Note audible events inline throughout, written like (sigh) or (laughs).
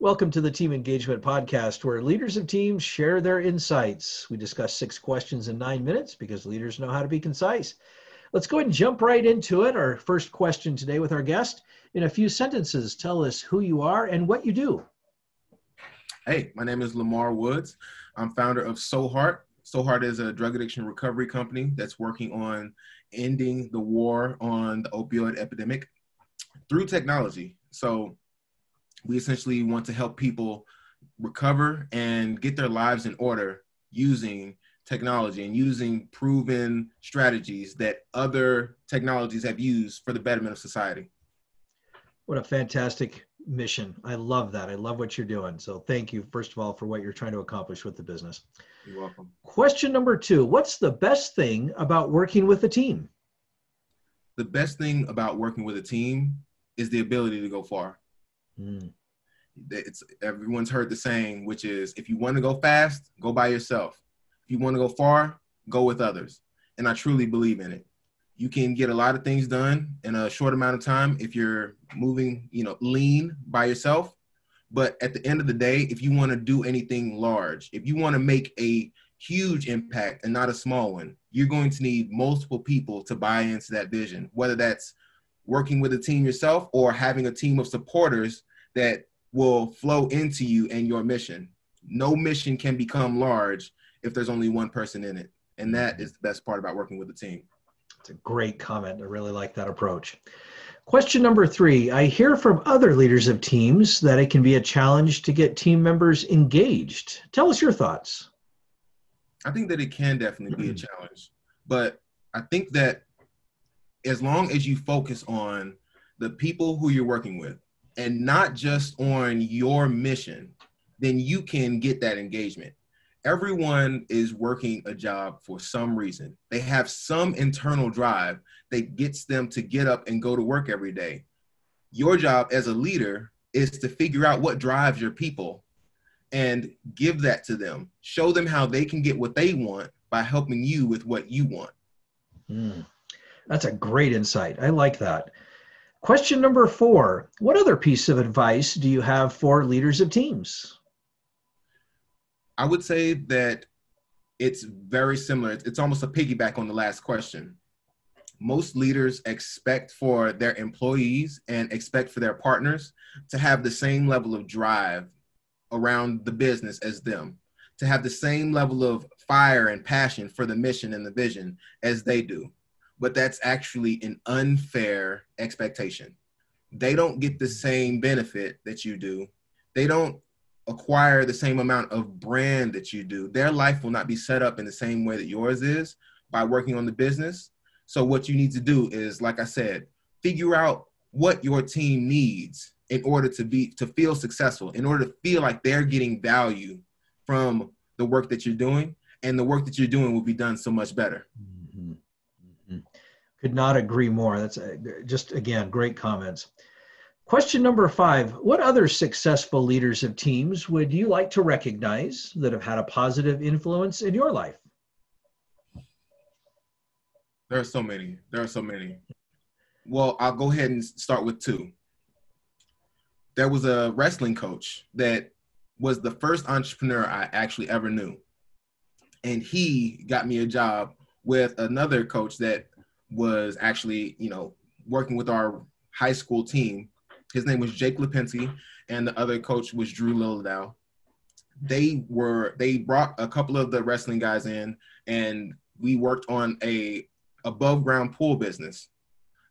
Welcome to the Team Engagement Podcast, where leaders of teams share their insights. We discuss six questions in nine minutes because leaders know how to be concise. Let's go ahead and jump right into it. Our first question today with our guest. In a few sentences, tell us who you are and what you do. Hey, my name is Lamar Woods. I'm founder of SoHeart. So Heart is a drug addiction recovery company that's working on ending the war on the opioid epidemic through technology. So we essentially want to help people recover and get their lives in order using technology and using proven strategies that other technologies have used for the betterment of society. What a fantastic mission. I love that. I love what you're doing. So thank you, first of all, for what you're trying to accomplish with the business. You're welcome. Question number two What's the best thing about working with a team? The best thing about working with a team is the ability to go far. Mm. It's everyone's heard the saying, which is if you want to go fast, go by yourself. If you want to go far, go with others. And I truly believe in it. You can get a lot of things done in a short amount of time if you're moving, you know, lean by yourself. But at the end of the day, if you want to do anything large, if you want to make a huge impact and not a small one, you're going to need multiple people to buy into that vision, whether that's working with a team yourself or having a team of supporters that will flow into you and your mission. No mission can become large if there's only one person in it. And that is the best part about working with a team. It's a great comment. I really like that approach. Question number three I hear from other leaders of teams that it can be a challenge to get team members engaged. Tell us your thoughts. I think that it can definitely be a (clears throat) challenge, but I think that as long as you focus on the people who you're working with and not just on your mission, then you can get that engagement. Everyone is working a job for some reason. They have some internal drive that gets them to get up and go to work every day. Your job as a leader is to figure out what drives your people and give that to them. Show them how they can get what they want by helping you with what you want. Mm. That's a great insight. I like that. Question number four What other piece of advice do you have for leaders of teams? I would say that it's very similar. It's almost a piggyback on the last question. Most leaders expect for their employees and expect for their partners to have the same level of drive around the business as them, to have the same level of fire and passion for the mission and the vision as they do but that's actually an unfair expectation. They don't get the same benefit that you do. They don't acquire the same amount of brand that you do. Their life will not be set up in the same way that yours is by working on the business. So what you need to do is like I said, figure out what your team needs in order to be to feel successful, in order to feel like they're getting value from the work that you're doing and the work that you're doing will be done so much better. Mm-hmm. Could not agree more. That's a, just, again, great comments. Question number five What other successful leaders of teams would you like to recognize that have had a positive influence in your life? There are so many. There are so many. Well, I'll go ahead and start with two. There was a wrestling coach that was the first entrepreneur I actually ever knew. And he got me a job with another coach that was actually, you know, working with our high school team. His name was Jake Lipinski, and the other coach was Drew Lillidow. They were they brought a couple of the wrestling guys in, and we worked on a above ground pool business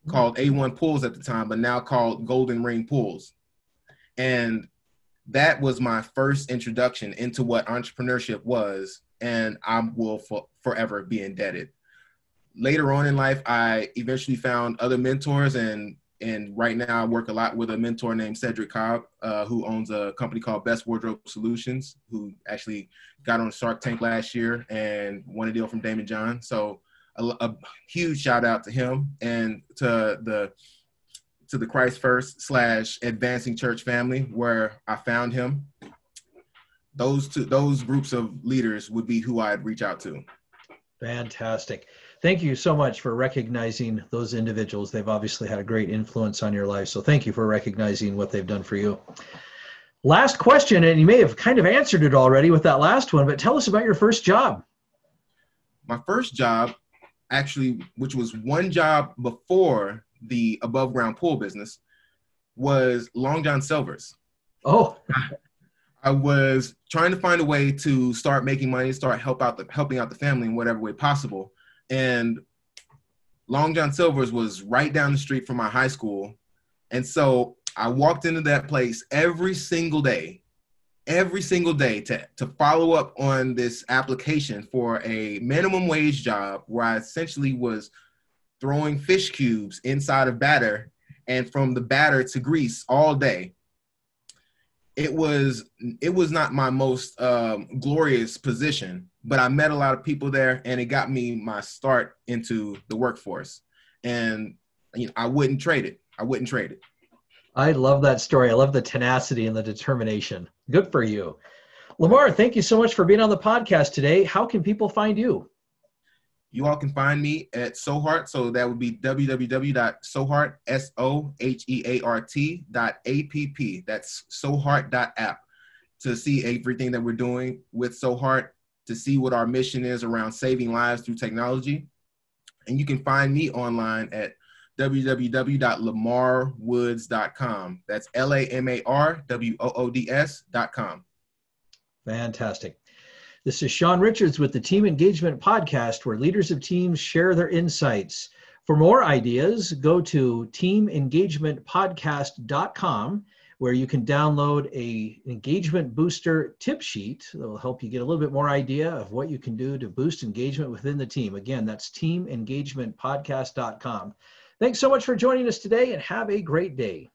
called A1 Pools at the time, but now called Golden Ring Pools. And that was my first introduction into what entrepreneurship was, and I will for, forever be indebted later on in life, I eventually found other mentors, and and right now I work a lot with a mentor named Cedric Cobb, uh, who owns a company called Best Wardrobe Solutions, who actually got on Shark Tank last year and won a deal from Daymond John. So a, a huge shout out to him and to the to the Christ First slash Advancing Church family where I found him. Those two, those groups of leaders would be who I'd reach out to. Fantastic thank you so much for recognizing those individuals. They've obviously had a great influence on your life. So thank you for recognizing what they've done for you. Last question, and you may have kind of answered it already with that last one, but tell us about your first job. My first job, actually, which was one job before the above ground pool business, was Long John Silver's. Oh. (laughs) I was trying to find a way to start making money, start help out the helping out the family in whatever way possible. And Long John Silver's was right down the street from my high school. And so I walked into that place every single day, every single day to, to follow up on this application for a minimum wage job where I essentially was throwing fish cubes inside of batter and from the batter to grease all day. It was it was not my most um, glorious position, but I met a lot of people there, and it got me my start into the workforce. And you know, I wouldn't trade it. I wouldn't trade it. I love that story. I love the tenacity and the determination. Good for you. Lamar, thank you so much for being on the podcast today. How can people find you? You all can find me at SoHeart. So that would be www.soheart, S-O-H-E-A-R-T dot A-P-P. That's soheart.app to see everything that we're doing with SoHeart, to see what our mission is around saving lives through technology. And you can find me online at www.lamarwoods.com. That's L A M A R W O O D S.com. Fantastic. This is Sean Richards with the Team Engagement Podcast, where leaders of teams share their insights. For more ideas, go to teamengagementpodcast.com, where you can download a engagement booster tip sheet that will help you get a little bit more idea of what you can do to boost engagement within the team. Again, that's teamengagementpodcast.com. Thanks so much for joining us today and have a great day.